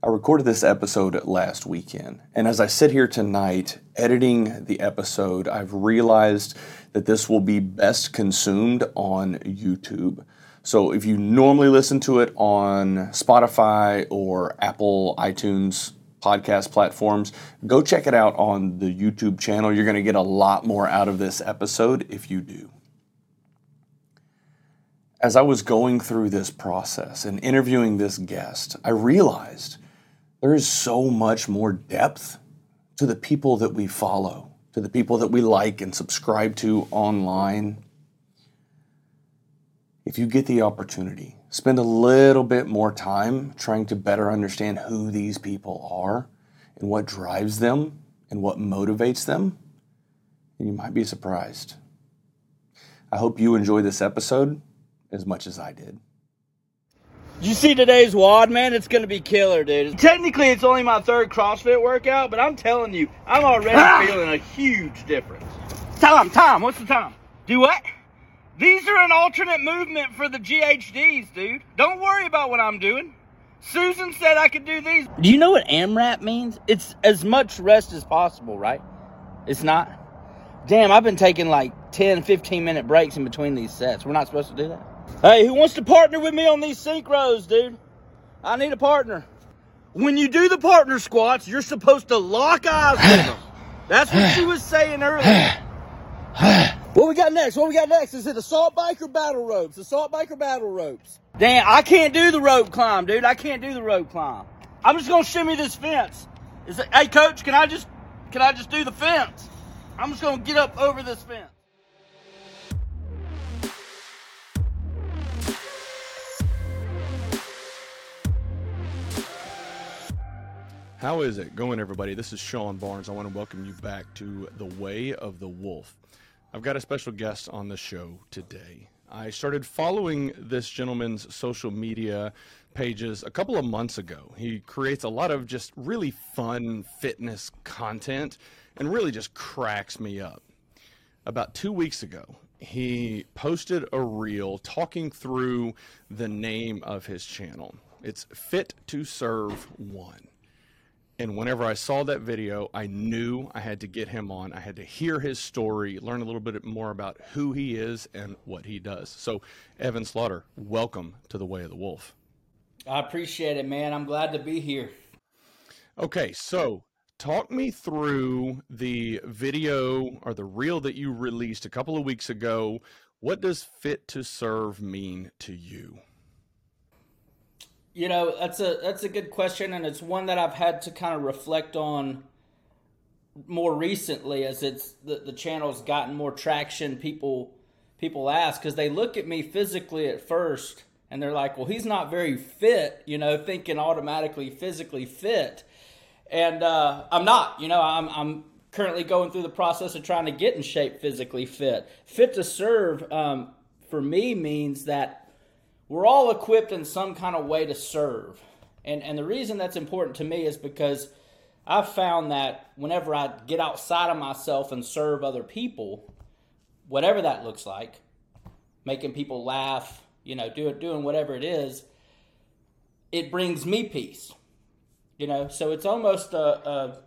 I recorded this episode last weekend, and as I sit here tonight editing the episode, I've realized that this will be best consumed on YouTube. So if you normally listen to it on Spotify or Apple iTunes podcast platforms, go check it out on the YouTube channel. You're going to get a lot more out of this episode if you do. As I was going through this process and interviewing this guest, I realized there is so much more depth to the people that we follow, to the people that we like and subscribe to online. If you get the opportunity, spend a little bit more time trying to better understand who these people are and what drives them and what motivates them, and you might be surprised. I hope you enjoy this episode as much as I did. Did you see today's WOD, man? It's gonna be killer, dude. Technically, it's only my third CrossFit workout, but I'm telling you, I'm already ah! feeling a huge difference. Tom, Tom, what's the time? Do what? These are an alternate movement for the GHDs, dude. Don't worry about what I'm doing. Susan said I could do these. Do you know what AMRAP means? It's as much rest as possible, right? It's not? Damn, I've been taking like 10, 15 minute breaks in between these sets. We're not supposed to do that. Hey, who wants to partner with me on these synchros, dude? I need a partner. When you do the partner squats, you're supposed to lock eyes with them. That's what she was saying earlier. What we got next? What we got next? Is it assault bike or battle ropes? Assault bike or battle ropes? Damn, I can't do the rope climb, dude. I can't do the rope climb. I'm just gonna shimmy this fence. Is it, hey, coach, can I just can I just do the fence? I'm just gonna get up over this fence. How is it going, everybody? This is Sean Barnes. I want to welcome you back to The Way of the Wolf. I've got a special guest on the show today. I started following this gentleman's social media pages a couple of months ago. He creates a lot of just really fun fitness content and really just cracks me up. About two weeks ago, he posted a reel talking through the name of his channel. It's Fit to Serve One. And whenever I saw that video, I knew I had to get him on. I had to hear his story, learn a little bit more about who he is and what he does. So, Evan Slaughter, welcome to the Way of the Wolf. I appreciate it, man. I'm glad to be here. Okay, so talk me through the video or the reel that you released a couple of weeks ago. What does fit to serve mean to you? You know, that's a that's a good question, and it's one that I've had to kind of reflect on more recently as it's the, the channel's gotten more traction. People people ask because they look at me physically at first, and they're like, "Well, he's not very fit," you know, thinking automatically physically fit, and uh, I'm not. You know, I'm I'm currently going through the process of trying to get in shape physically fit. Fit to serve um, for me means that we're all equipped in some kind of way to serve. And, and the reason that's important to me is because I've found that whenever I get outside of myself and serve other people, whatever that looks like, making people laugh, you know, do doing whatever it is, it brings me peace. You know, so it's almost a, a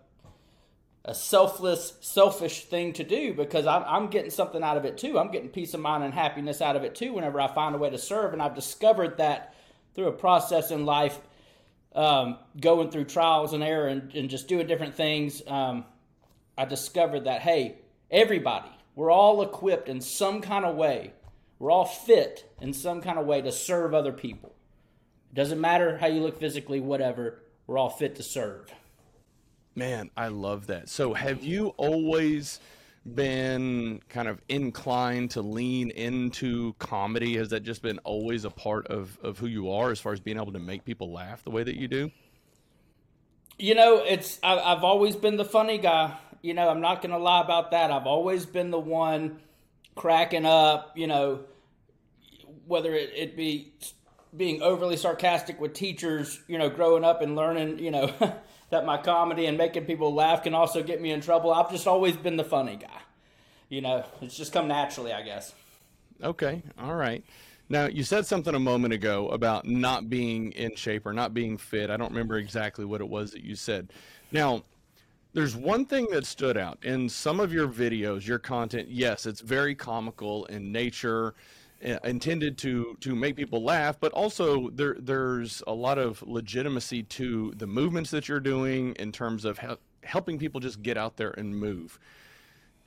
a selfless, selfish thing to do because I'm, I'm getting something out of it too. I'm getting peace of mind and happiness out of it too whenever I find a way to serve. And I've discovered that through a process in life, um, going through trials and error and, and just doing different things. Um, I discovered that, hey, everybody, we're all equipped in some kind of way. We're all fit in some kind of way to serve other people. It doesn't matter how you look physically, whatever, we're all fit to serve. Man, I love that. So, have you always been kind of inclined to lean into comedy? Has that just been always a part of, of who you are as far as being able to make people laugh the way that you do? You know, it's I, I've always been the funny guy. You know, I'm not going to lie about that. I've always been the one cracking up, you know, whether it, it be being overly sarcastic with teachers, you know, growing up and learning, you know, that my comedy and making people laugh can also get me in trouble. I've just always been the funny guy. You know, it's just come naturally, I guess. Okay, all right. Now, you said something a moment ago about not being in shape or not being fit. I don't remember exactly what it was that you said. Now, there's one thing that stood out in some of your videos, your content. Yes, it's very comical in nature, Uh, intended to to make people laugh, but also there there's a lot of legitimacy to the movements that you're doing in terms of helping people just get out there and move.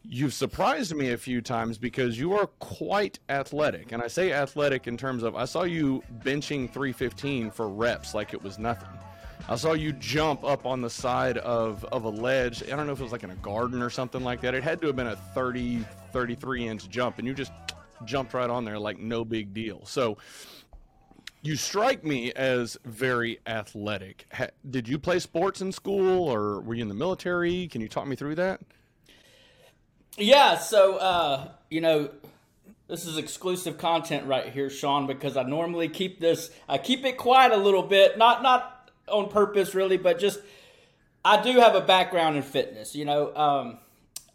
You've surprised me a few times because you are quite athletic. And I say athletic in terms of I saw you benching 315 for reps like it was nothing. I saw you jump up on the side of, of a ledge. I don't know if it was like in a garden or something like that. It had to have been a 30, 33 inch jump, and you just jumped right on there like no big deal. So you strike me as very athletic. Ha- did you play sports in school or were you in the military? Can you talk me through that? Yeah, so uh, you know, this is exclusive content right here, Sean, because I normally keep this I keep it quiet a little bit, not not on purpose really, but just I do have a background in fitness. You know, um,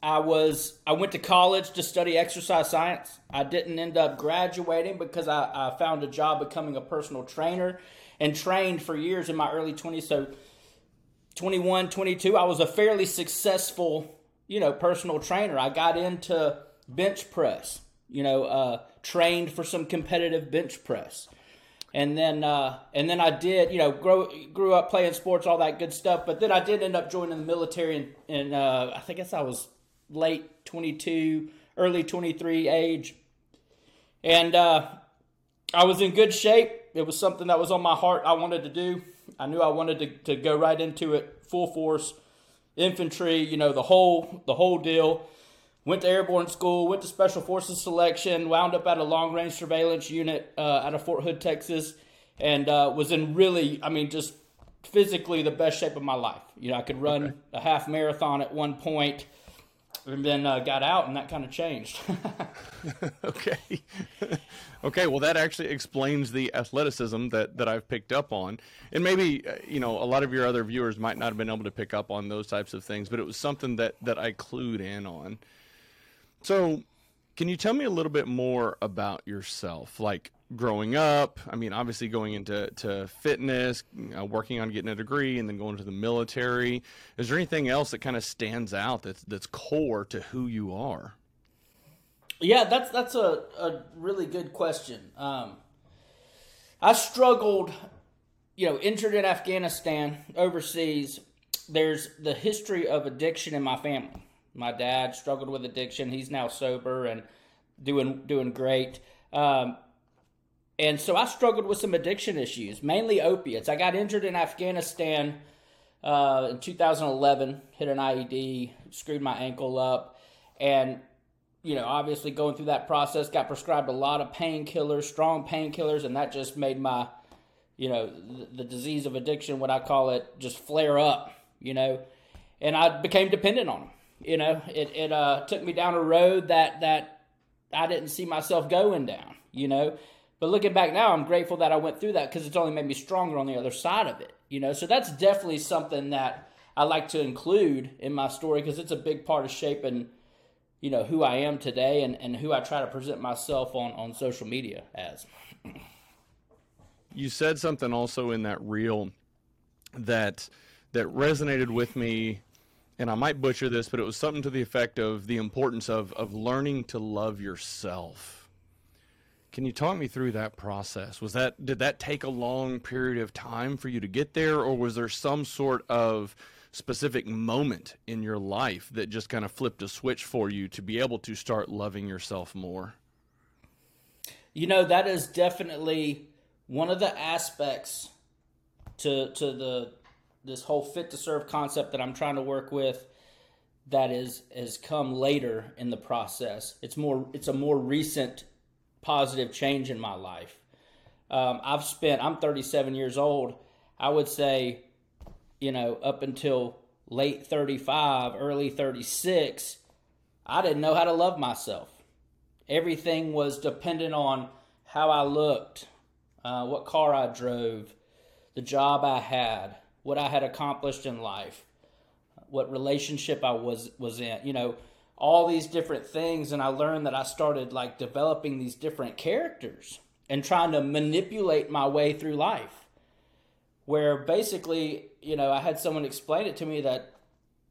I was I went to college to study exercise science. I didn't end up graduating because I, I found a job becoming a personal trainer and trained for years in my early 20s. So 21, 22, I was a fairly successful you know, personal trainer. I got into bench press, you know, uh, trained for some competitive bench press. And then, uh, and then I did, you know, grow, grew up playing sports, all that good stuff. But then I did end up joining the military, and, in uh, I think guess I was late twenty two, early twenty three age, and uh, I was in good shape. It was something that was on my heart. I wanted to do. I knew I wanted to, to go right into it full force infantry, you know, the whole the whole deal. Went to airborne school, went to special forces selection, wound up at a long range surveillance unit uh, out of Fort Hood, Texas, and uh, was in really, I mean, just physically the best shape of my life. You know, I could run okay. a half marathon at one point and then uh, got out and that kind of changed. Okay. Okay well that actually explains the athleticism that that i've picked up on. And maybe uh, you know a lot of your other viewers might not have been able to pick up on those types of things but it was something that that i clued in on. So can you tell me a little bit more about yourself? Like growing up i mean obviously going into to fitness uh, working on getting a degree and then going to the military. Is there anything else that kind of stands out that's that's core to who you are? Yeah that's that's a, a really good question. Um, i struggled you know injured in afghanistan overseas. There's the history of addiction in my family. My dad struggled with addiction. He's now sober and doing doing great. Um, and so I struggled with some addiction issues, mainly opiates. I got injured in Afghanistan uh, in 2011, hit an IED, screwed my ankle up, and you know, obviously going through that process, got prescribed a lot of painkillers, strong painkillers, and that just made my, you know, the, the disease of addiction, what I call it, just flare up. You know, and I became dependent on them. You know, it it uh, took me down a road that that I didn't see myself going down. You know, but looking back now, I'm grateful that I went through that because it's only made me stronger on the other side of it. You know, so that's definitely something that I like to include in my story because it's a big part of shaping, you know, who I am today and, and who I try to present myself on, on social media as. You said something also in that reel that that resonated with me and I might butcher this, but it was something to the effect of the importance of of learning to love yourself can you talk me through that process? Was that did that take a long period of time for you to get there or was there some sort of specific moment in your life that just kind of flipped a switch for you to be able to start loving yourself more? You know, that is definitely one of the aspects to to the this whole fit to serve concept that I'm trying to work with that is has come later in the process. It's more it's a more recent positive change in my life. Um, I've spent, I'm 37 years old. I would say, you know, up until late 35, early 36, I didn't know how to love myself. Everything was dependent on how I looked, uh, what car I drove, the job I had, what I had accomplished in life, what relationship I was was in. You know, all these different things and I learned that I started like developing these different characters and trying to manipulate my way through life. Where basically, you know, I had someone explain it to me that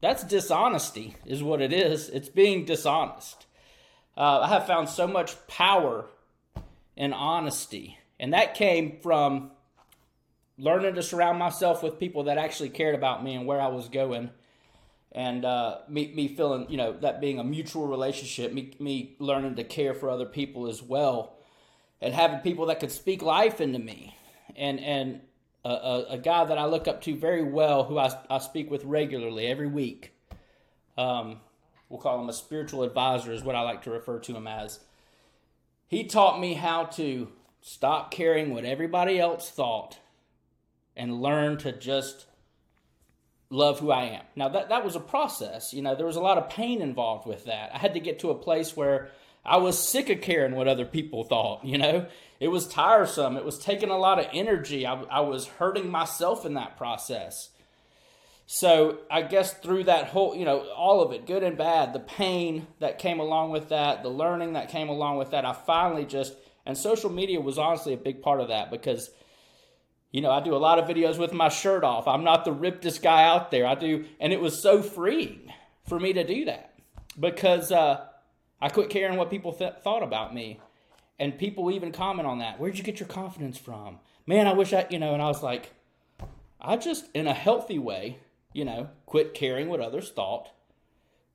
that's dishonesty, is what it is. It's being dishonest. Uh, I have found so much power in honesty, and that came from learning to surround myself with people that actually cared about me and where I was going and uh, me, me feeling, you know, that being a mutual relationship, me, me learning to care for other people as well, and having people that could speak life into me, and and a, a, a guy that I look up to very well, who I, I speak with regularly every week. Um, we'll call him a spiritual advisor, is what I like to refer to him as. He taught me how to stop caring what everybody else thought and learn to just love who I am. Now that that was a process. You know, there was a lot of pain involved with that. I had to get to a place where I was sick of caring what other people thought, you know? It was tiresome. It was taking a lot of energy. I, I was hurting myself in that process. So I guess through that whole, you know, all of it, good and bad, the pain that came along with that, the learning that came along with that, I finally just, and social media was honestly a big part of that because – you know, I do a lot of videos with my shirt off. I'm not the rippedest guy out there. I do, and it was so freeing for me to do that because uh, I quit caring what people th- thought about me. And people even comment on that. Where'd you get your confidence from? Man, I wish I, you know, and I was like, I just, in a healthy way, you know, quit caring what others thought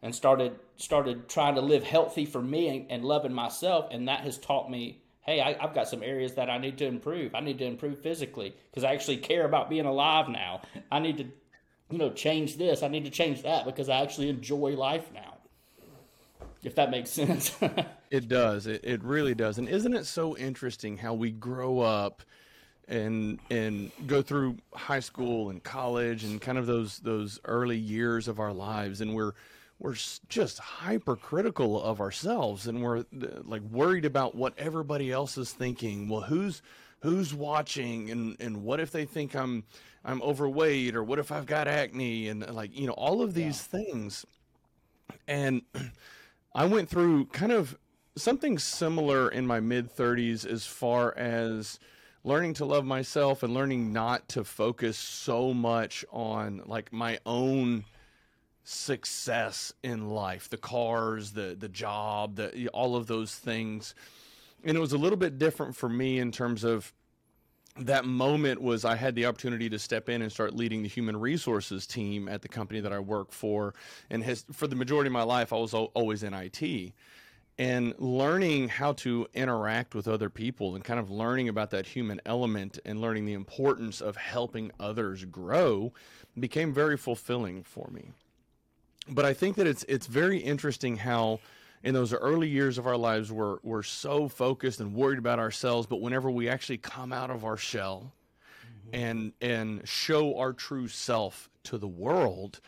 and started started trying to live healthy for me and, and loving myself. And that has taught me hey, I, have got some areas that I need to improve. I need to improve physically because I actually care about being alive now. I need to, you know, change this. I need to change that because I actually enjoy life now. If that makes sense. it does. It, it really does. And isn't it so interesting how we grow up and and go through high school and college and kind of those those early years of our lives and we're we're just hypercritical of ourselves and we're uh, like worried about what everybody else is thinking. Well who's who's watching? And and what if they think i'm i'm overweight or what if i've got acne? And uh, like you know all of these yeah. things. And i went through kind of something similar in my mid 30s as far as learning to love myself and learning not to focus so much on like my own success in life the cars the the job the all of those things and it was a little bit different for me in terms of that moment was I had the opportunity to step in and start leading the human resources team at the company that I work for. And has, for the majority of my life, I was always in IT. And learning how to interact with other people and kind of learning about that human element and learning the importance of helping others grow became very fulfilling for me but I think that it's it's very interesting how in those early years of our lives we're we're so focused and worried about ourselves, but whenever we actually come out of our shell mm-hmm. and and show our true self to the world,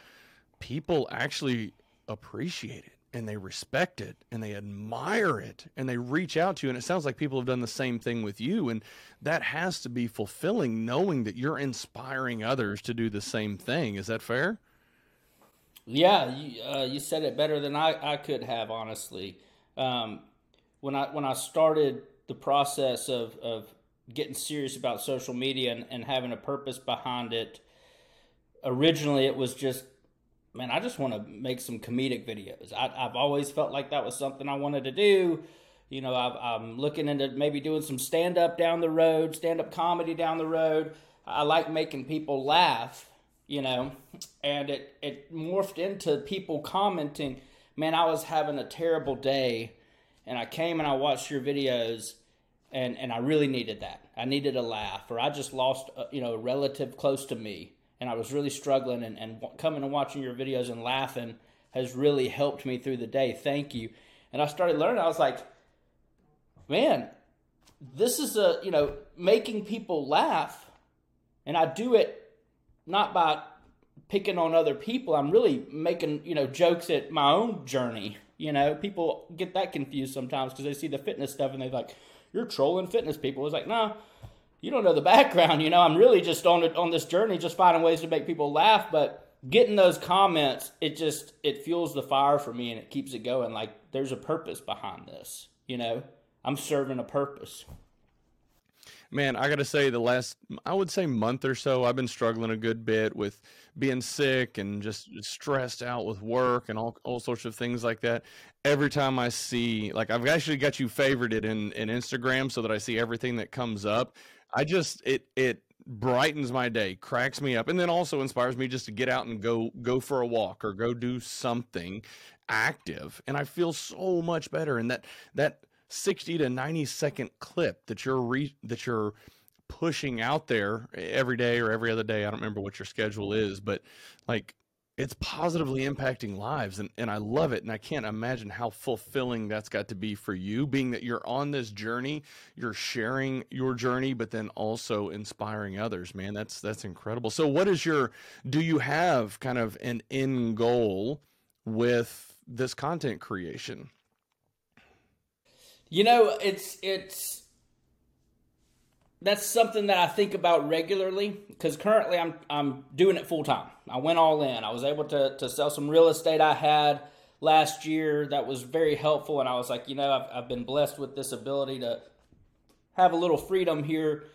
people actually appreciate it and they respect it and they admire it and they reach out to you. And it sounds like people have done the same thing with you. And that has to be fulfilling knowing that you're inspiring others to do the same thing. Is that fair yeah, you, uh, you said it better than I, I could have, honestly. Um, when I when I started the process of, of getting serious about social media and, and having a purpose behind it, originally it was just, man, I just want to make some comedic videos. I, I've always felt like that was something I wanted to do. You know, i am looking into maybe doing some stand up down the road, stand up comedy down the road. I like making people laugh you know, and it it morphed into people commenting, "Man, I was having a terrible day, and I came and I watched your videos, and and I really needed that. I needed a laugh, or I just lost a, you know a relative close to me, and I was really struggling, and and coming and watching your videos and laughing has really helped me through the day. Thank you." And I started learning. I was like, "Man, this is a you know making people laugh." And I do it not by picking on other people. I'm really making, you know, jokes at my own journey. You know, people get that confused sometimes because they see the fitness stuff and they're like, you're trolling fitness people. It's like, no, you don't know the background. You know, I'm really just on it, on this journey, just finding ways to make people laugh. But getting those comments, it just, it fuels the fire for me and it keeps it going. Like there's a purpose behind this, you know, I'm serving a purpose. Man, I got to say, the last, I would say, month or so, I've been struggling a good bit with being sick and just stressed out with work and all, all sorts of things like that. Every time I see, like, I've actually got you favorited in, in Instagram so that I see everything that comes up. I just, it, it, brightens my day cracks me up and then also inspires me just to get out and go go for a walk or go do something active and i feel so much better and that that 60 to 90 second clip that you're re, that you're pushing out there every day or every other day. I don't remember what your schedule is, but like it's positively impacting lives and, and I love it. And I can't imagine how fulfilling that's got to be for you, being that you're on this journey, you're sharing your journey, but then also inspiring others, man. That's that's incredible. So what is your do you have kind of an end goal with this content creation? You know, it's it's that's something that I think about regularly because currently I'm I'm doing it full time. I went all in. I was able to to sell some real estate I had last year that was very helpful, and I was like, you know, I've I've been blessed with this ability to have a little freedom here,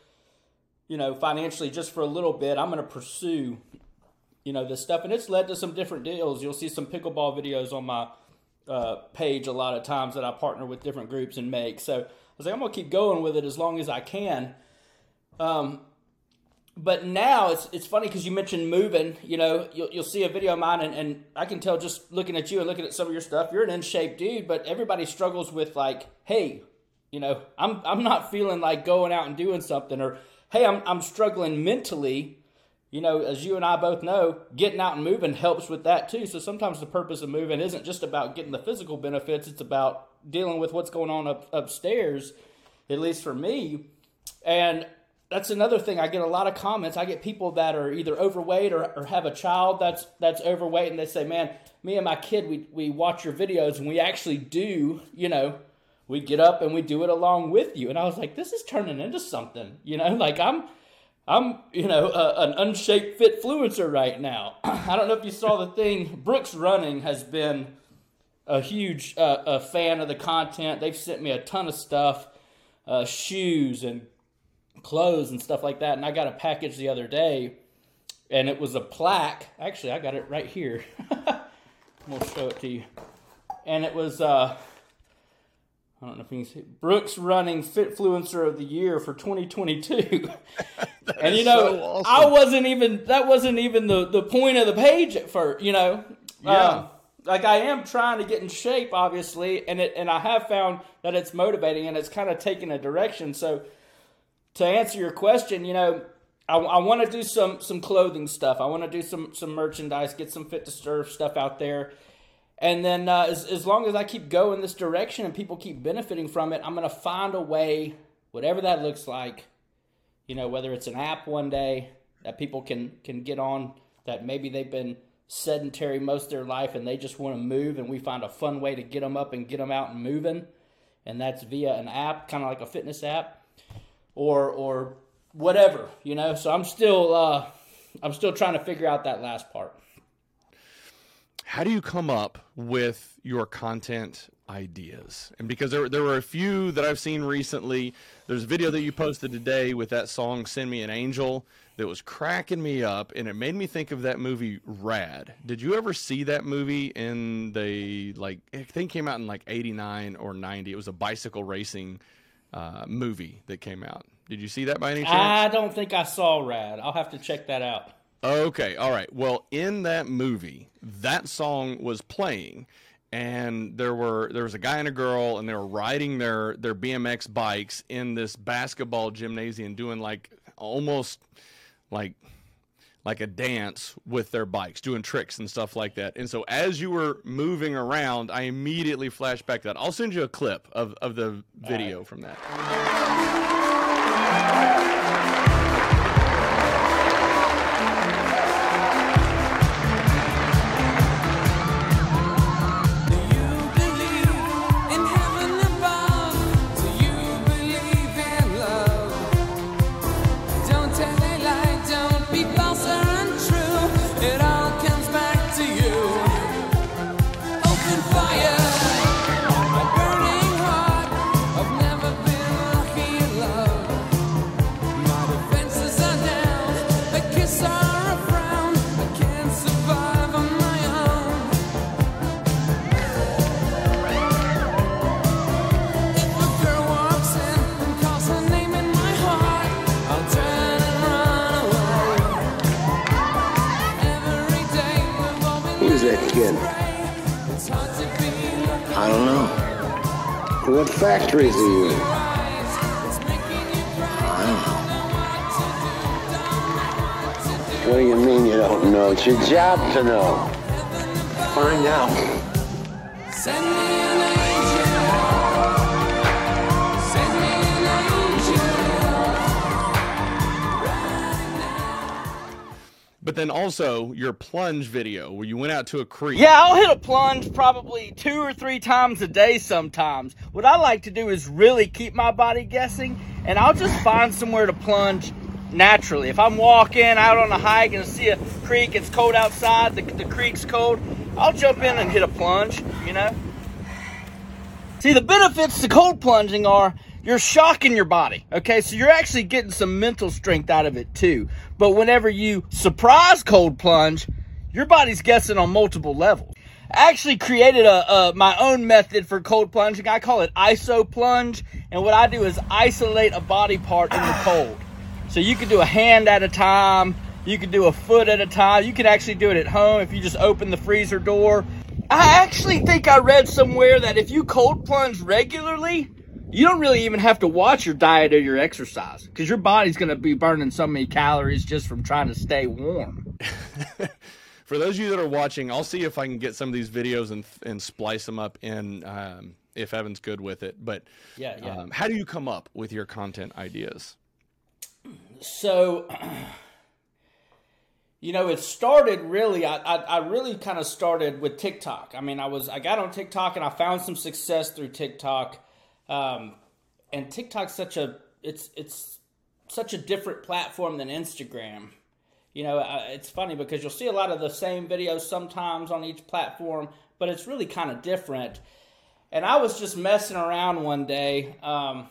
you know, financially just for a little bit. I'm going to pursue, you know, this stuff, and it's led to some different deals. You'll see some pickleball videos on my uh, page a lot of times that I partner with different groups and make. So I was like, I'm gonna keep going with it as long as I can. Um, but now it's it's funny because you mentioned moving. You know, you'll, you'll see a video of mine, and, and I can tell just looking at you and looking at some of your stuff, you're an in shape dude. But everybody struggles with like, hey, you know, I'm I'm not feeling like going out and doing something, or hey, I'm I'm struggling mentally you know, as you and I both know, getting out and moving helps with that too. So sometimes the purpose of moving isn't just about getting the physical benefits, it's about dealing with what's going on up, upstairs, at least for me. And that's another thing. I get a lot of comments. I get people that are either overweight or, or have a child that's that's overweight, and they say, "Man, me and my kid, we we watch your videos, and we actually do, you know, we get up and we do it along with you." And I was like, "This is turning into something," you know, like I'm I'm, you know, uh, an unshaped fit fluencer right now. I don't know if you saw the thing. Brooks Running has been a huge uh, a fan of the content. They've sent me a ton of stuff, uh, shoes and clothes and stuff like that. And I got a package the other day, and it was a plaque. Actually, I got it right here. I'm gonna show it to you. And it was uh, I don't know if you can see Brooks running Fitfluencer of the Year for 2022. and you know, so awesome. I wasn't even that wasn't even the the point of the page at first. You know, yeah. Um, like I am trying to get in shape, obviously, and it and I have found that it's motivating and it's kind of taking a direction. So, to answer your question, you know, I, I want to do some some clothing stuff. I want to do some some merchandise, get some fit to serve stuff out there and then uh, as, as long as I keep going this direction and people keep benefiting from it, I'm going to find a way, whatever that looks like, you know, whether it's an app one day that people can, can get on that maybe they've been sedentary most of their life and they just want to move and we find a fun way to get them up and get them out and moving. And that's via an app, kind of like a fitness app or, or whatever, you know? So I'm still, uh, I'm still trying to figure out that last part how do you come up with your content ideas? And because there, there were a few that I've seen recently, there's a video that you posted today with that song "Send Me an Angel" that was cracking me up, and it made me think of that movie Rad. Did you ever see that movie in the like? I think came out in like '89 or '90. It was a bicycle racing uh, movie that came out. Did you see that by any chance? I don't think I saw Rad. I'll have to check that out. Okay, all right. Well, in that movie, that song was playing and there were there was a guy and a girl and they were riding their their BMX bikes in this basketball gymnasium doing like almost like like a dance with their bikes, doing tricks and stuff like that. And so as you were moving around, I immediately flashed back to that. I'll send you a clip of, of the video right. from that. that What factories are you in? What do you mean you don't know? It's your job to know. Find out. But then also your plunge video where you went out to a creek. Yeah, I'll hit a plunge probably two or three times a day sometimes. What I like to do is really keep my body guessing, and I'll just find somewhere to plunge naturally. If I'm walking out on a hike and see a creek, it's cold outside, the, the creek's cold, I'll jump in and hit a plunge, you know? See, the benefits to cold plunging are you're shocking your body. Okay, so you're actually getting some mental strength out of it too. But whenever you surprise cold plunge, your body's guessing on multiple levels. I actually created a, a my own method for cold plunging. I call it iso plunge, and what I do is isolate a body part in the cold. So you can do a hand at a time, you can do a foot at a time. You can actually do it at home if you just open the freezer door. I actually think I read somewhere that if you cold plunge regularly, you don't really even have to watch your diet or your exercise because your body's going to be burning so many calories just from trying to stay warm. For those of you that are watching, I'll see if I can get some of these videos and and splice them up in um, if Evan's good with it. But Yeah, yeah. um, how do you come up with your content ideas? So, you know, it started really. I I, I really kind of started with TikTok. I mean, I was I got on TikTok and I found some success through TikTok, um, and TikTok's such a it's it's such a different platform than Instagram. You know, uh, it's funny because you'll see a lot of the same videos sometimes on each platform, but it's really kind of different. And I was just messing around one day. Um,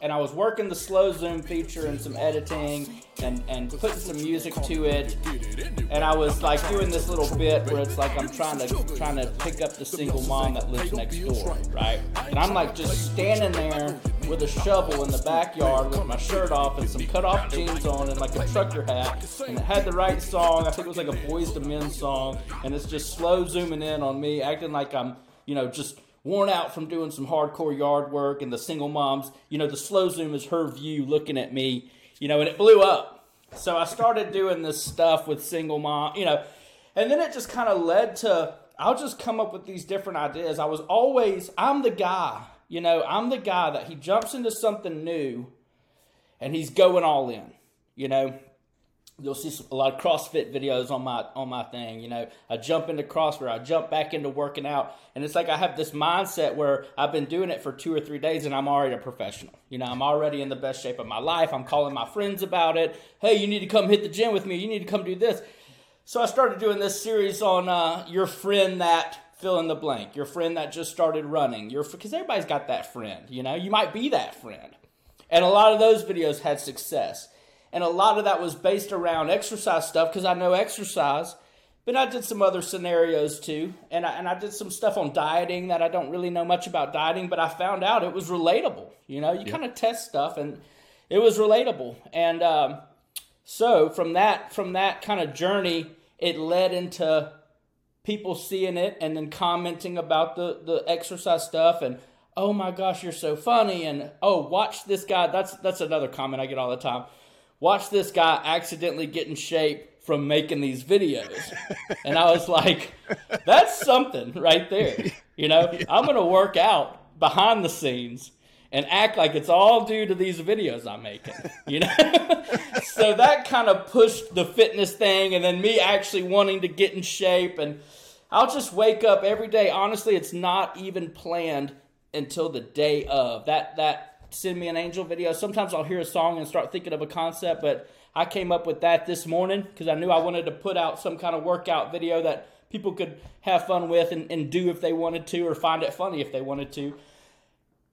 and I was working the slow zoom feature and some editing and, and putting some music to it. And I was like doing this little bit where it's like I'm trying to trying to pick up the single mom that lives next door, right? And I'm like just standing there with a shovel in the backyard with my shirt off and some cut off jeans on and like a trucker hat. And it had the right song. I think it was like a Boyz II Men song. And it's just slow zooming in on me, acting like I'm, you know, just worn out from doing some hardcore yard work and the single moms you know the slow zoom is her view looking at me you know and it blew up. So i started doing this stuff with single mom you know and then it just kind of led to i'll just come up with these different ideas. I was always i'm the guy you know i'm the guy that he jumps into something new and he's going all in you know you'll see a lot of CrossFit videos on my on my thing. You know, I jump into CrossFit, I jump back into working out, and it's like I have this mindset where I've been doing it for two or three days, and I'm already a professional. You know, I'm already in the best shape of my life. I'm calling my friends about it. Hey, you need to come hit the gym with me. You need to come do this. So I started doing this series on uh, your friend that fill in the blank, your friend that just started running, your because everybody's got that friend. You know, you might be that friend, and a lot of those videos had success and a lot of that was based around exercise stuff because I know exercise. But I did some other scenarios too, and I, and I did some stuff on dieting that I don't really know much about dieting, but I found out it was relatable. You know, you kind of test stuff, and it was relatable. And um, so from that from that kind of journey, it led into people seeing it and then commenting about the the exercise stuff and oh my gosh you're so funny and oh watch this guy that's that's another comment I get all the time watch this guy accidentally get in shape from making these videos. And I was like, that's something right there. You know, I'm going to work out behind the scenes and act like it's all due to these videos I'm making, you know? so that kind of pushed the fitness thing and then me actually wanting to get in shape and I'll just wake up every day. Honestly, it's not even planned until the day of. That that send me an angel video. Sometimes I'll hear a song and start thinking of a concept, but I came up with that this morning because I knew I wanted to put out some kind of workout video that people could have fun with and, and do if they wanted to or find it funny if they wanted to.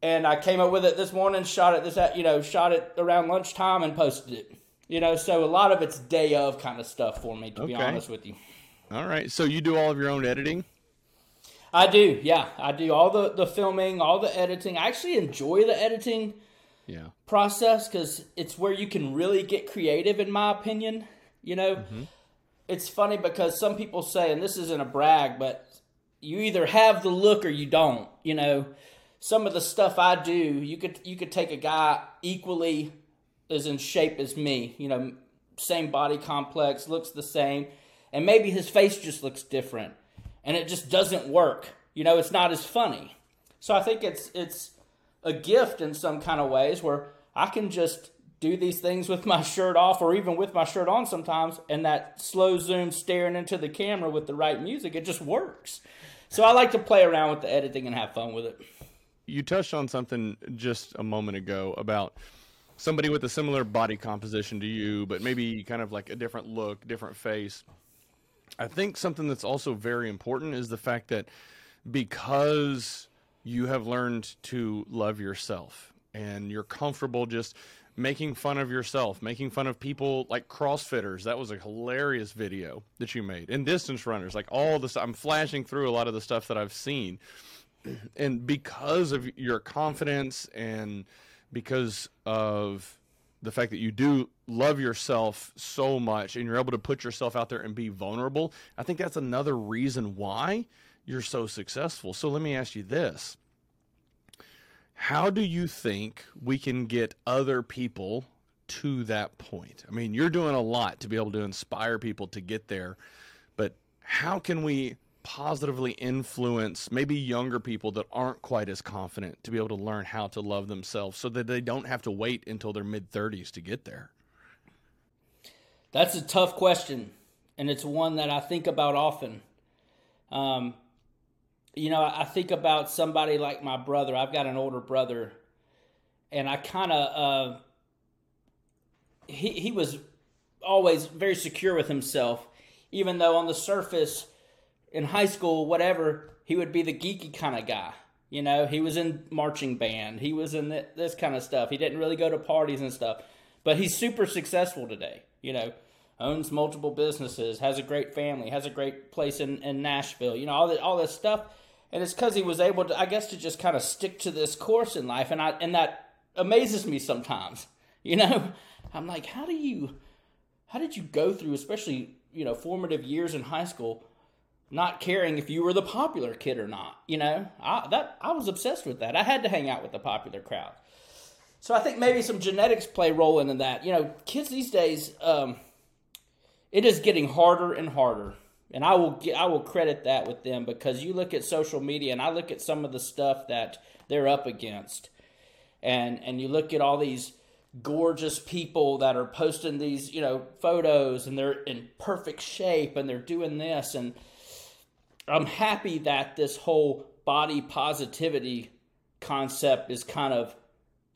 And I came up with it this morning, shot it this you know, shot it around lunchtime and posted it. You know, so a lot of it's day of kind of stuff for me, to be honest with you. All right. So you do all of your own editing? I do, yeah. I do all the, the filming, all the editing. I actually enjoy the editing Yeah. process because it's where you can really get creative, in my opinion. You know, mm-hmm. it's funny because some people say, and this isn't a brag, but you either have the look or you don't. You know, some of the stuff I do, you could you could take a guy equally as in shape as me. You know, same body complex, looks the same, and maybe his face just looks different, and it just doesn't work. You know, it's not as funny. So I think it's it's a gift in some kind of ways where I can just do these things with my shirt off or even with my shirt on sometimes and that slow zoom staring into the camera with the right music it just works so i like to play around with the editing and have fun with it You touched on something just a moment ago about somebody with a similar body composition to you, but maybe kind of like a different look, different face. I think something that's also very important is the fact that because you have learned to love yourself and you're comfortable just making fun of yourself, making fun of people like CrossFitters. That was a hilarious video that you made. And distance runners, like all this I'm flashing through a lot of the stuff that I've seen. And because of your confidence and because of the fact that you do love yourself so much and you're able to put yourself out there and be vulnerable, I think that's another reason why you're so successful. So let me ask you this. How do you think we can get other people to that point? I mean, you're doing a lot to be able to inspire people to get there, but how can we positively influence maybe younger people that aren't quite as confident to be able to learn how to love themselves so that they don't have to wait until their mid 30s to get there? That's a tough question, and it's one that I think about often. Um, you know, I think about somebody like my brother. I've got an older brother, and I kind of uh, he he was always very secure with himself, even though on the surface, in high school, whatever, he would be the geeky kind of guy. You know, he was in marching band, he was in th- this kind of stuff. He didn't really go to parties and stuff, but he's super successful today. You know, owns multiple businesses, has a great family, has a great place in, in Nashville. You know, all that all this stuff, and it's because he was able to, I guess, to just kind of stick to this course in life, and I and that amazes me sometimes. You know, I'm like, how do you, how did you go through, especially you know, formative years in high school? Not caring if you were the popular kid or not. You know, I, that I was obsessed with that. I had to hang out with the popular crowd. So I think maybe some genetics play a role into that. You know, kids these days, um, it is getting harder and harder, and I will get, I will credit that with them because you look at social media and I look at some of the stuff that they're up against, and and you look at all these gorgeous people that are posting these you know photos and they're in perfect shape and they're doing this and I'm happy that this whole body positivity concept is kind of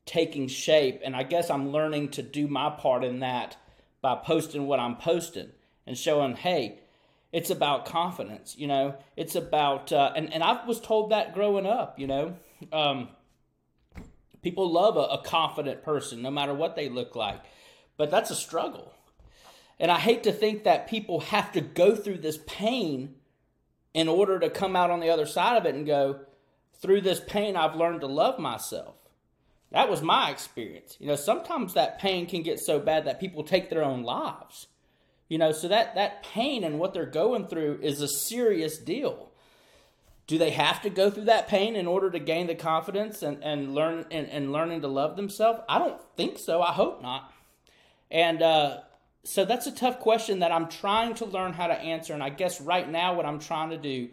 taking shape and I guess I'm learning to do my part in that by posting what I'm posting and showing hey it's about confidence you know? It's about uh, and, and I was told that growing up you know? Um, people love a, a confident person no matter what they look like but that's a struggle. And I hate to think that people have to go through this pain in order to come out on the other side of it and go, through this pain, I've learned to love myself. That was my experience. You know, sometimes that pain can get so bad that people take their own lives. You know, so that, that pain and what they're going through is a serious deal. Do they have to go through that pain in order to gain the confidence and, and learn and, and learning to love themselves? I don't think so. I hope not. And uh, so that's a tough question that I'm trying to learn how to answer. And I guess right now, what I'm trying to do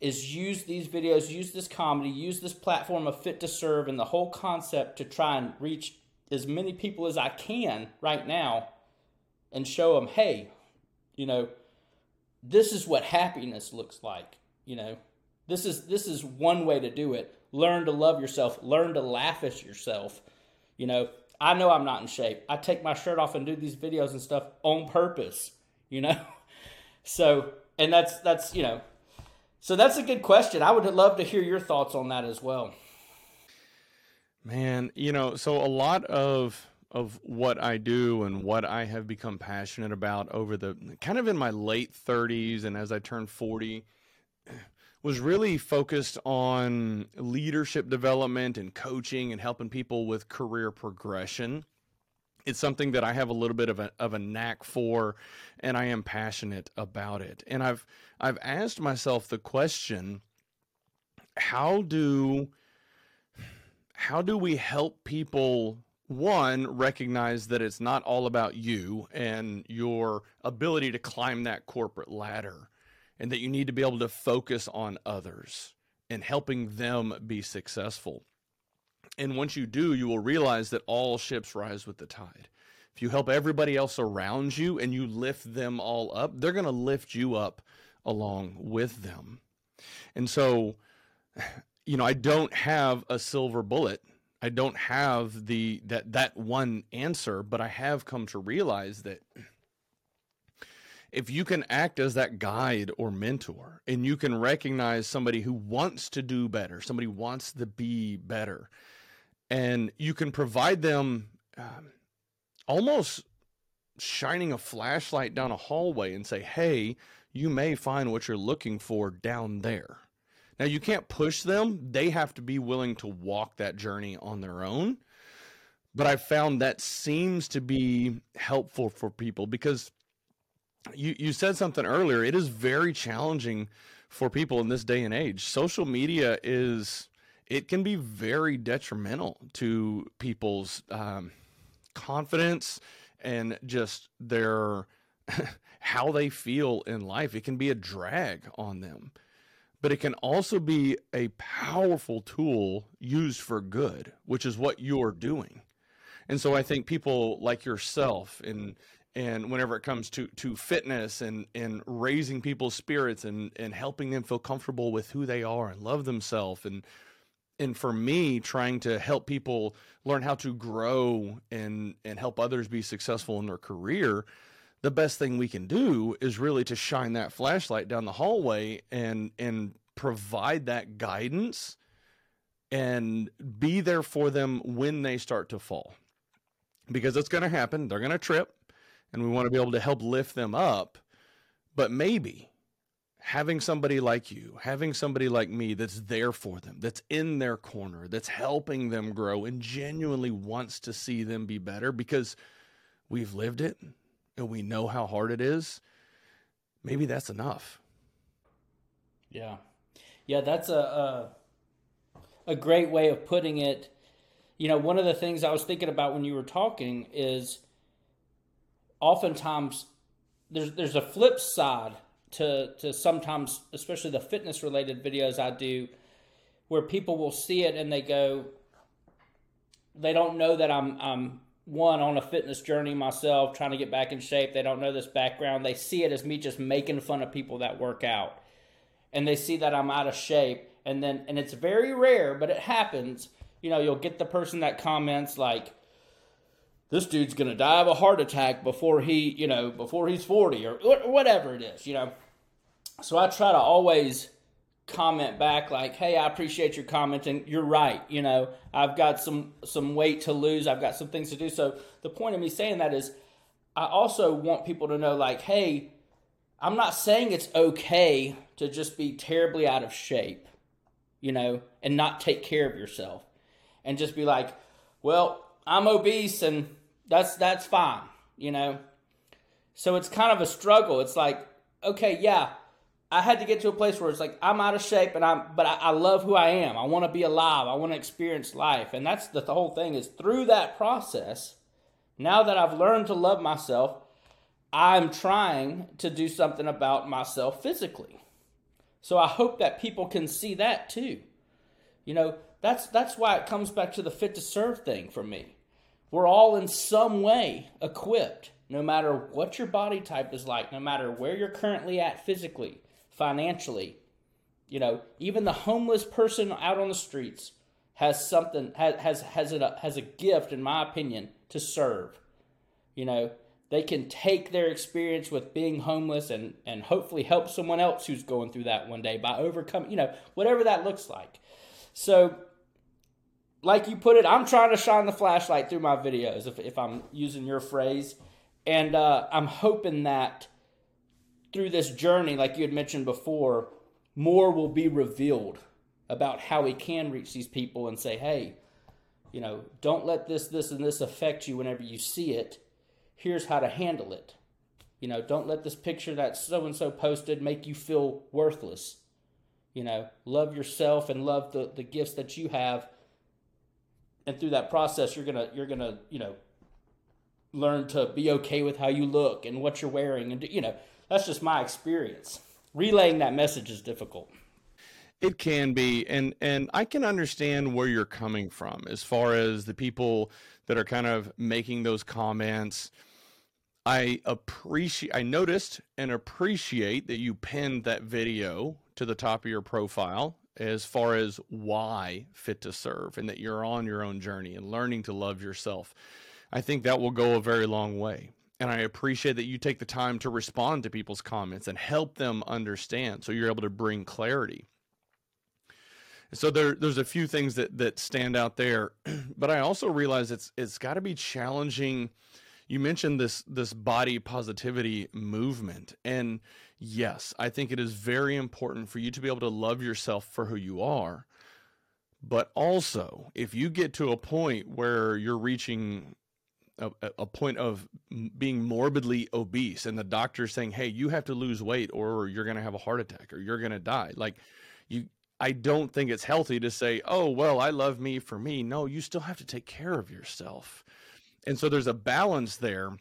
is use these videos, use this comedy, use this platform of Fit to Serve and the whole concept to try and reach as many people as I can right now and show them, hey, you know, this is what happiness looks like. You know, this is this is one way to do it. Learn to love yourself. Learn to laugh at yourself. You know, I know I'm not in shape. I take my shirt off and do these videos and stuff on purpose, you know? So, and that's, that's, you know, so that's a good question. I would love to hear your thoughts on that as well. Man, you know, so a lot of of what I do and what I have become passionate about over the kind of in my late 30s and as I turned 40 was really focused on leadership development and coaching and helping people with career progression. it's something that I have a little bit of a of a knack for, and I am passionate about it. And I've I've asked myself the question: How do how do we help people one recognize that it's not all about you and your ability to climb that corporate ladder and that you need to be able to focus on others and helping them be successful. And once you do you will realize that all ships rise with the tide. If you help everybody else around you and you lift them all up they're going to lift you up along with them. And so you know i don't have a silver bullet. I don't have the that that one answer, but I have come to realize that if you can act as that guide or mentor and you can recognize somebody who wants to do better, somebody wants to be better, and you can provide them um, almost shining a flashlight down a hallway and say, hey, you may find what you're looking for down there. Now, you can't push them, they have to be willing to walk that journey on their own. But I found that seems to be helpful for people because you, you said something earlier. It is very challenging for people in this day and age. Social media is, it can be very detrimental to people's um, confidence and just their, how they feel in life. It can be a drag on them but it can also be a powerful tool used for good, which is what you're doing. And so I think people like yourself and and whenever it comes to to fitness and and raising people's spirits and and helping them feel comfortable with who they are and love themselves. And and for me trying to help people learn how to grow and and help others be successful in their career the best thing we can do is really to shine that flashlight down the hallway and and provide that guidance and be there for them when they start to fall. Because it's going to happen. They're going to trip and we want to be able to help lift them up but maybe having somebody like you having somebody like me that's there for them that's in their corner that's helping them grow and genuinely wants to see them be better because we've lived it and we know how hard it is, maybe that's enough. Yeah, yeah, that's a, a a great way of putting it. You know, one of the things I was thinking about when you were talking is oftentimes there's there's a flip side to to sometimes, especially the fitness related videos I do, where people will see it and they go, they don't know that I'm I'm one on a fitness journey myself, trying to get back in shape. They don't know this background. They see it as me just making fun of people that work out. And they see that I'm out of shape. And then, and it's very rare, but it happens. You know, you'll get the person that comments like, this dude's going to die of a heart attack before he, you know, before he's 40 or whatever it is, you know. So I try to always comment back like, "Hey, I appreciate your commenting. You're right. You know, I've got some some weight to lose. I've got some things to do." So the point of me saying that is, I also want people to know like, "Hey, I'm not saying it's okay to just be terribly out of shape, you know, and not take care of yourself, and just be like, well, I'm obese and that's that's fine, you know." So it's kind of a struggle. It's like, okay, yeah, I had to get to a place where it's like I'm out of shape, and I'm, but I, I love who I am. I want to be alive. I want to experience life, and that's the, the whole thing. Is through that process, now that I've learned to love myself, I'm trying to do something about myself physically. So I hope that people can see that too. You know, that's that's why it comes back to the fit to serve thing for me. We're all in some way equipped, no matter what your body type is like, no matter where you're currently at physically financially. You know, even the homeless person out on the streets has something has has has a has a gift, in my opinion, to serve. You know, they can take their experience with being homeless and and hopefully help someone else who's going through that one day by overcoming. You know, whatever that looks like. So like you put it, I'm trying to shine the flashlight through my videos, if, if I'm using your phrase. And uh, I'm hoping that through this journey, like you had mentioned before, more will be revealed about how we can reach these people and say, hey, You know, don't let this, this, and this affect you whenever you see it. Here's how to handle it. You know, don't let this picture that so and so posted make you feel worthless. You know, love yourself and love the, the gifts that you have. And through that process, you're gonna you're gonna you know learn to be okay with how you look and what you're wearing, and you know that's just my experience. Relaying that message is difficult. It can be, and and I can understand where you're coming from as far as the people that are kind of making those comments. I appreciate. I noticed and appreciate that you pinned that video to the top of your profile as far as why fit to serve and that you're on your own journey and learning to love yourself. I think that will go a very long way. And I appreciate that you take the time to respond to people's comments and help them understand so you're able to bring clarity. So there, there's a few things that, that stand out there, but I also realize it's it's got to be challenging. You mentioned this this body positivity movement, and yes, I think it is very important for you to be able to love yourself for who you are. But also, if you get to a point where you're reaching a, a point of being morbidly obese and the doctor's saying, "Hey, you have to lose weight or you're going to have a heart attack or you're going to die." Like you I don't think it's healthy to say, "Oh, well, I love me for me." No, you still have to take care of yourself. And so there's a balance there,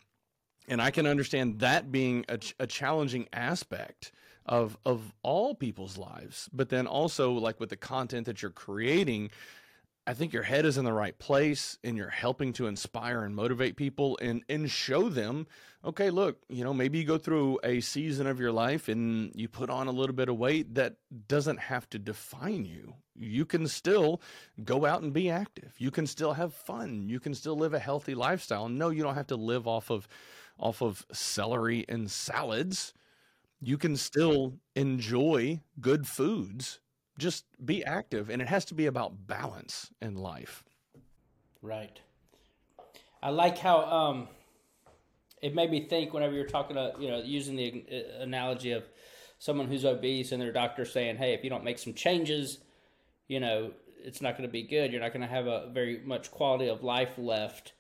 and I can understand that being a, a challenging aspect of of all people's lives. But then also like with the content that you're creating, I think your head is in the right place and you're helping to inspire and motivate people and and show them, okay, look, you know, maybe you go through a season of your life and you put on a little bit of weight that doesn't have to define you. You can still go out and be active. You can still have fun. You can still live a healthy lifestyle. No, you don't have to live off of off of celery and salads. You can still enjoy good foods just be active and it has to be about balance in life Right. I like how um, it made me think whenever you're talking to, you know, using the uh, analogy of someone who's obese and their doctor saying, hey, if you don't make some changes, you know, it's not going to be good. You're not going to have a very much quality of life left.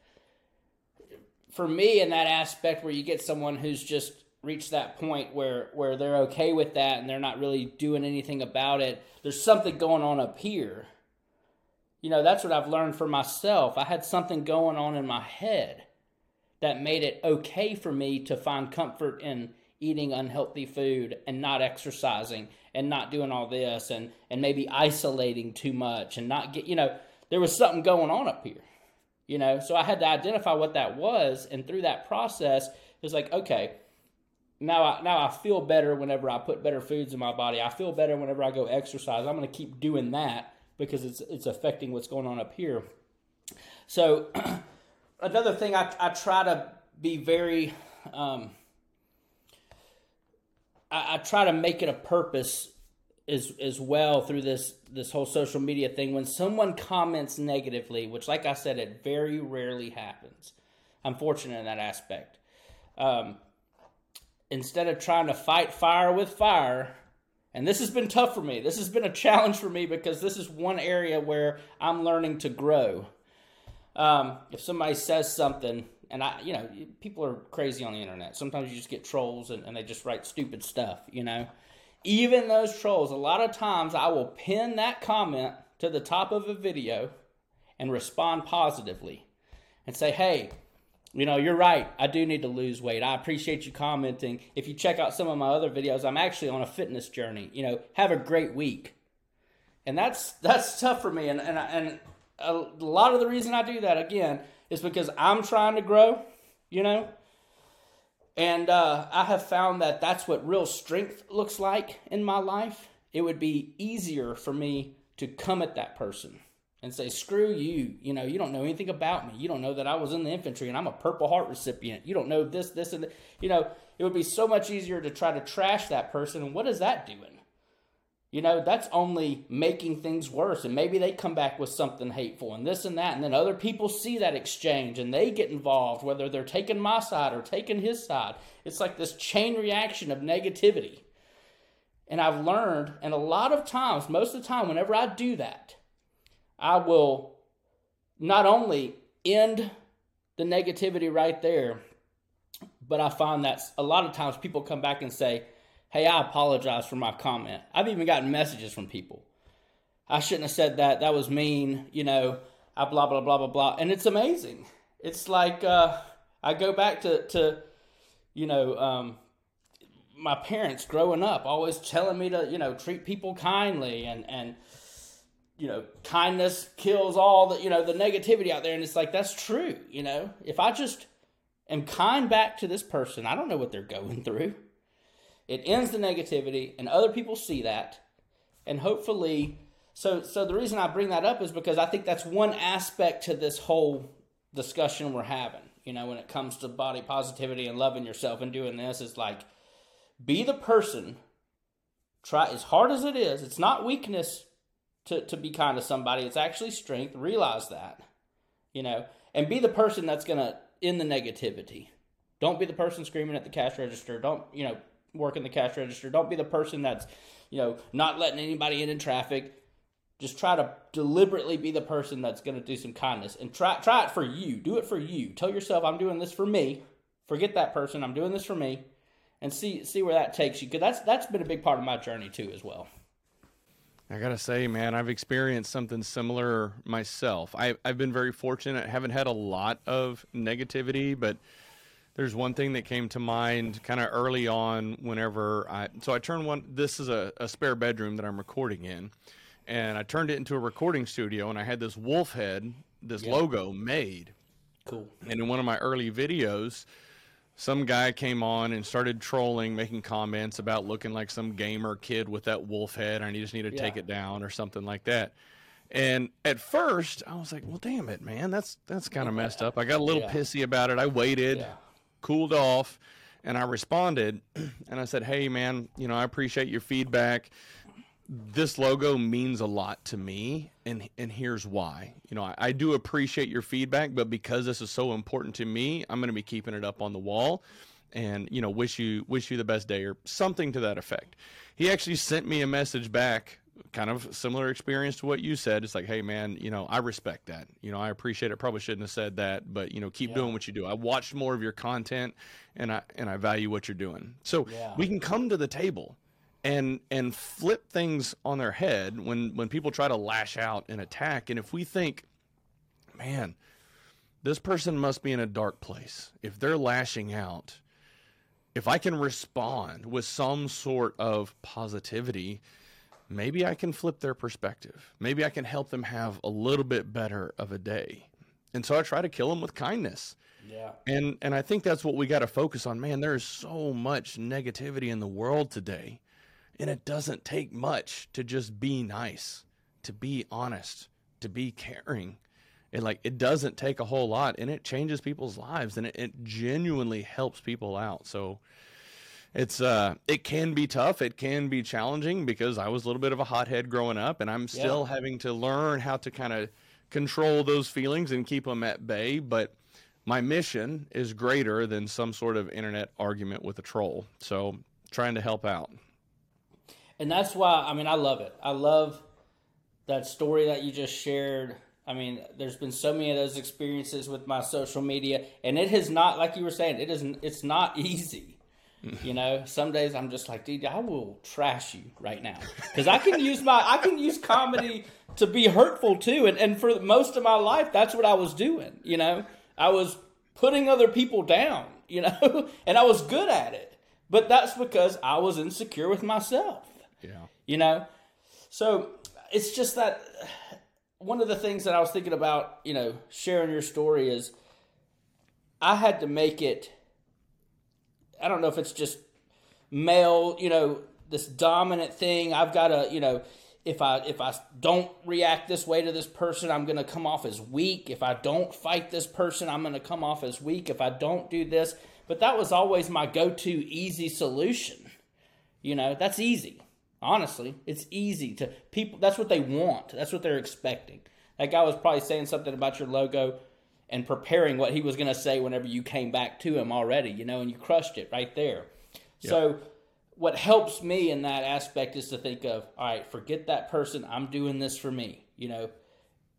For me, in that aspect where you get someone who's just reached that point where where they're okay with that and they're not really doing anything about it, there's something going on up here you know, that's what I've learned for myself. I had something going on in my head that made it okay for me to find comfort in eating unhealthy food and not exercising and not doing all this and and maybe isolating too much and not get you know there was something going on up here you know so i had to identify what that was and through that process it was like okay now I now I feel better whenever I put better foods in my body. I feel better whenever I go exercise. I'm going to keep doing that because it's it's affecting what's going on up here. So another thing I I try to be very um, I, I try to make it a purpose as as well through this this whole social media thing. When someone comments negatively, which like I said, it very rarely happens. I'm fortunate in that aspect. Um, instead of trying to fight fire with fire, and this has been tough for me. This has been a challenge for me because this is one area where I'm learning to grow. Um, if somebody says something, and I, you know, people are crazy on the internet. Sometimes you just get trolls and, and they just write stupid stuff, you know. Even those trolls, a lot of times I will pin that comment to the top of a video and respond positively and say, hey, you know, you're right. I do need to lose weight. I appreciate you commenting. If you check out some of my other videos, I'm actually on a fitness journey. You know, have a great week. And that's that's tough for me. And and and a lot of the reason I do that again is because I'm trying to grow. You know, and uh, I have found that that's what real strength looks like in my life. It would be easier for me to come at that person and say, screw you. You know, you don't know anything about me. You don't know that I was in the infantry and I'm a Purple Heart recipient. You don't know this, this, and, you know, it would be so much easier to try to trash that person. And what is that doing? You know, that's only making things worse. And maybe they come back with something hateful and this and that. And then other people see that exchange and they get involved, whether they're taking my side or taking his side. It's like this chain reaction of negativity. And I've learned, and a lot of times, most of the time, whenever I do that, I will not only end the negativity right there, but I find that a lot of times people come back and say, Hey, I apologize for my comment. I've even gotten messages from people. I shouldn't have said that. That was mean. You know, I blah, blah, blah, blah, blah. And it's amazing. It's like uh, I go back to, to you know, um, my parents growing up always telling me to, you know, treat people kindly and, and, you know, kindness kills all the, you know, the negativity out there. And it's like, that's true. You know, if I just am kind back to this person, I don't know what they're going through. It ends the negativity and other people see that. And hopefully, so, so the reason I bring that up is because I think that's one aspect to this whole discussion we're having, you know, when it comes to body positivity and loving yourself and doing this is like, be the person, try as hard as it is, it's not weakness to, to be kind to somebody. It's actually strength. Realize that, you know, and be the person that's to end the negativity. Don't be the person screaming at the cash register. Don't, you know, work in the cash register. Don't be the person that's, you know, not letting anybody in in traffic. Just try to deliberately be the person that's going to do some kindness and try try it for you. Do it for you. Tell yourself I'm doing this for me. Forget that person. I'm doing this for me and see see where that takes you cuz that's that's been a big part of my journey too as well. I gotta say, man, I've experienced something similar myself. I, I've been very fortunate. I haven't had a lot of negativity, but there's one thing that came to mind kind of early on whenever I. So I turned one. This is a, a spare bedroom that I'm recording in, and I turned it into a recording studio, and I had this wolf head, this logo made. Cool. And in one of my early videos, some guy came on and started trolling, making comments about looking like some gamer kid with that wolf head, and you just need to take it down or something like that. And at first, I was like, "Well, damn it, man, that's that's kind of messed up." I got a little Yeah. pissy about it. I waited, Yeah. Cooled off, and I responded, and I said, "Hey, man, you know, I appreciate your feedback. This logo means a lot to me and and here's why. You know I, I do appreciate your feedback but because this is so important to me i'm going to be keeping it up on the wall and you know wish you wish you the best day or something to that effect. He actually sent me a message back kind of similar experience to what you said. It's like hey man you know i respect that. You know i appreciate it. Probably shouldn't have said that but you know keep doing what you do. I watched more of your content and i and i value what you're doing. So Yeah. we can come to the table and and flip things on their head when when people try to lash out and attack. And if we think man this person must be in a dark place. If they're lashing out if i can respond with some sort of positivity maybe i can flip their perspective maybe i can help them have a little bit better of a day and so i try to kill them with kindness Yeah. and and I think that's what we got to focus on. Man, there is so much negativity in the world today, and it doesn't take much to just be nice, to be honest, to be caring. It like it doesn't take a whole lot, and it changes people's lives, and it, it genuinely helps people out. So it's uh it can be tough it can be challenging because i was a little bit of a hothead growing up and i'm still having to learn how to kind of control those feelings and keep them at bay but my mission is greater than some sort of internet argument with a troll so trying to help out And that's why I mean I love it. I love that story that you just shared. I mean, there's been so many of those experiences with my social media, and it has not, like you were saying, it isn't. It's not easy. You know, some days I'm just like, dude, I will trash you right now because I can use my, I can use comedy to be hurtful too, and and for most of my life, that's what I was doing. You know, I was putting other people down. You know, and I was good at it, but that's because I was insecure with myself yeah you know so it's just that one of the things that i was thinking about you know sharing your story is i had to make it i don't know if it's just male you know this dominant thing i've got to you know if i if i don't react this way to this person i'm going to come off as weak if i don't fight this person i'm going to come off as weak if i don't do this but that was always my go-to easy solution you know, that's easy. Honestly, it's easy to people. That's what they want. That's what they're expecting. That guy was probably saying something about your logo and preparing what he was going to say whenever you came back to him already, you know, and you crushed it right there. So, what helps me in that aspect is to think of, all right, forget that person. I'm doing this for me. You know,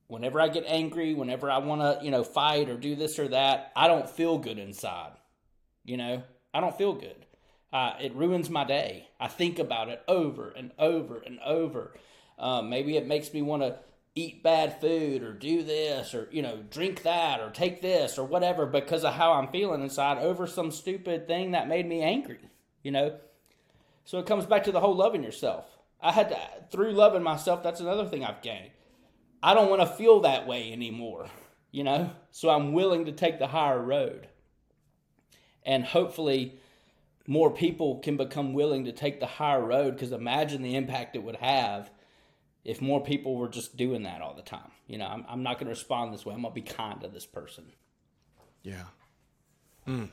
whenever I get angry, whenever I want to, you know, fight or do this or that, I don't feel good inside. You know, I don't feel good. Uh, it ruins my day. I think about it over and over and over. Um, maybe it makes me want to eat bad food or do this or, you know, drink that or take this or whatever because of how I'm feeling inside over some stupid thing that made me angry, you know? So it comes back to the whole loving yourself. I had to, through loving myself, that's another thing I've gained. I don't want to feel that way anymore, you know? So I'm willing to take the higher road. And hopefully, more people can become willing to take the higher road because imagine the impact it would have if more people were just doing that all the time. You know, I'm, I'm not going to respond this way. I'm going to be kind to this person. Yeah. Hmm.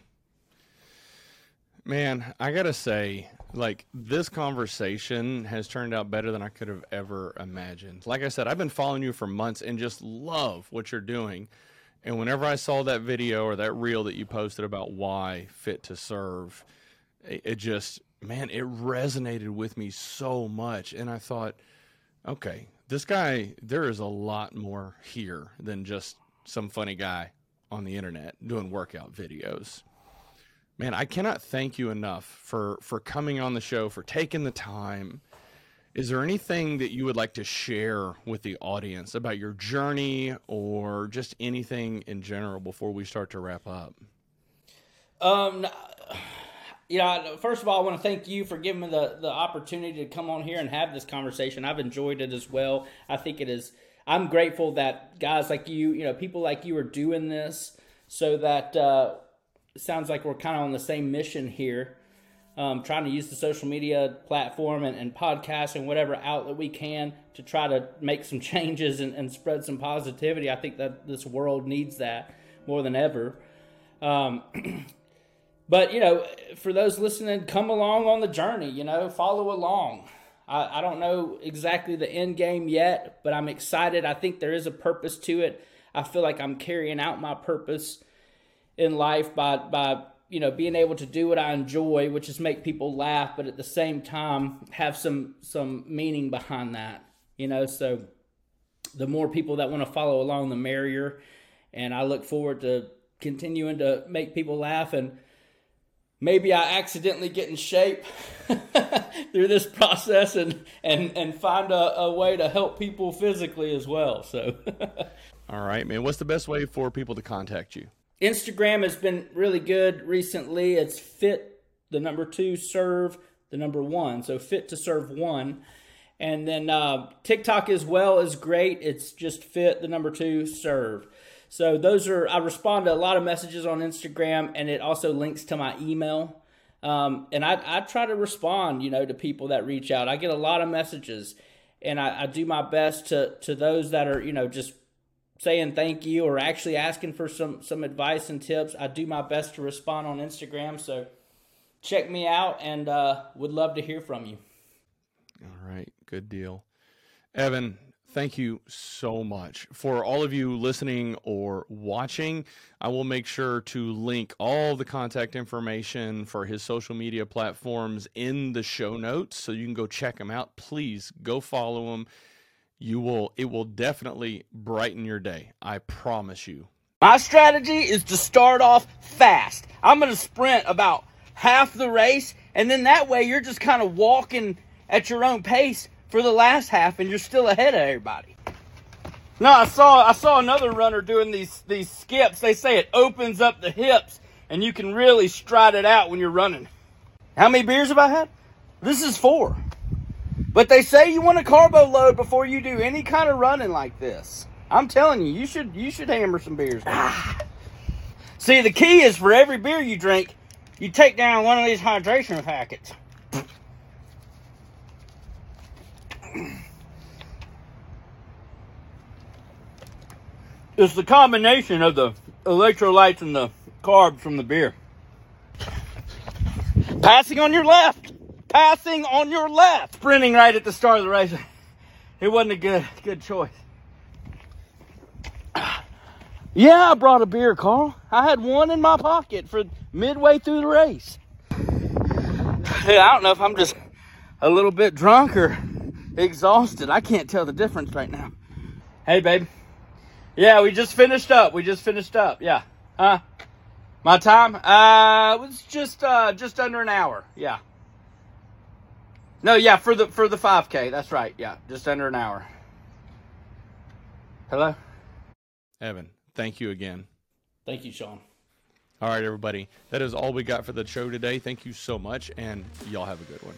Man, I gotta say, like this conversation has turned out better than I could have ever imagined. Like I said, I've been following you for months and just love what you're doing. And whenever I saw that video or that reel that you posted about why fit to serve, it, it just, man, it resonated with me so much. And I thought, okay, this guy, there is a lot more here than just some funny guy on the internet doing workout videos. Man, I cannot thank you enough for for coming on the show, for taking the time. Is there anything that you would like to share with the audience about your journey or just anything in general before we start to wrap up? Um, you know, first of all, I want to thank you for giving me the, the opportunity to come on here and have this conversation. I've enjoyed it as well. I think it is, I'm grateful that guys like you, you know, people like you are doing this so that, uh, sounds like we're kind of on the same mission here. Um, trying to use the social media platform and, and podcast and whatever outlet we can to try to make some changes and, and spread some positivity. I think that this world needs that more than ever. Um, but you know, for those listening, come along on the journey. You know, follow along. I, I don't know exactly the end game yet, but I'm excited. I think there is a purpose to it. I feel like I'm carrying out my purpose in life by by you know being able to do what I enjoy, which is make people laugh, but at the same time have some some meaning behind that. You know, so the more people that want to follow along, the merrier. And I look forward to continuing to make people laugh and maybe I accidentally get in shape through this process and and and find a, a way to help people physically as well. So All right, man. What's the best way for people to contact you? Instagram has been really good recently. It's fit the number two serve the number one, so fit to serve one. And then uh, TikTok as well is great. It's just fit the number two serve. So those are I respond to a lot of messages on Instagram, and it also links to my email. Um, and I, I try to respond, you know, to people that reach out. I get a lot of messages, and I, I do my best to to those that are, you know, just saying thank you or actually asking for some some advice and tips. I do my best to respond on Instagram. So check me out, and uh, would love to hear from you. All right, good deal. Evan, thank you so much. For all of you listening or watching, I will make sure to link all the contact information for his social media platforms in the show notes so you can go check him out. Please go follow him. You will it will definitely brighten your day. I promise you. My strategy is to start off fast. I'm going to sprint about half the race, and then that way you're just kind of walking at your own pace for the last half, and you're still ahead of everybody. No, I saw I saw another runner doing these these skips. They say it opens up the hips, and you can really stride it out when you're running. How many beers have I had? This is four. But they say you want a carbo load before you do any kind of running like this. I'm telling you, you should you should hammer some beers. Ah. See, the key is for every beer you drink, you take down one of these hydration packets. It's the combination of the electrolytes and the carbs from the beer. Passing on your left. Passing on your left. Sprinting right at the start of the race. It wasn't a good good choice. Yeah, I brought a beer, Carl. I had one in my pocket for midway through the race. I don't know if I'm just a little bit drunk or exhausted. I can't tell the difference right now. Hey, babe. Yeah, we just finished up. We just finished up. Yeah. Huh? My time? Uh, it was just uh just under an hour. Yeah. No, yeah, for the for the 5K. That's right. Yeah, just under an hour. Hello. Evan, thank you again. Thank you, Sean. All right, everybody. That is all we got for the show today. Thank you so much, and y'all have a good one.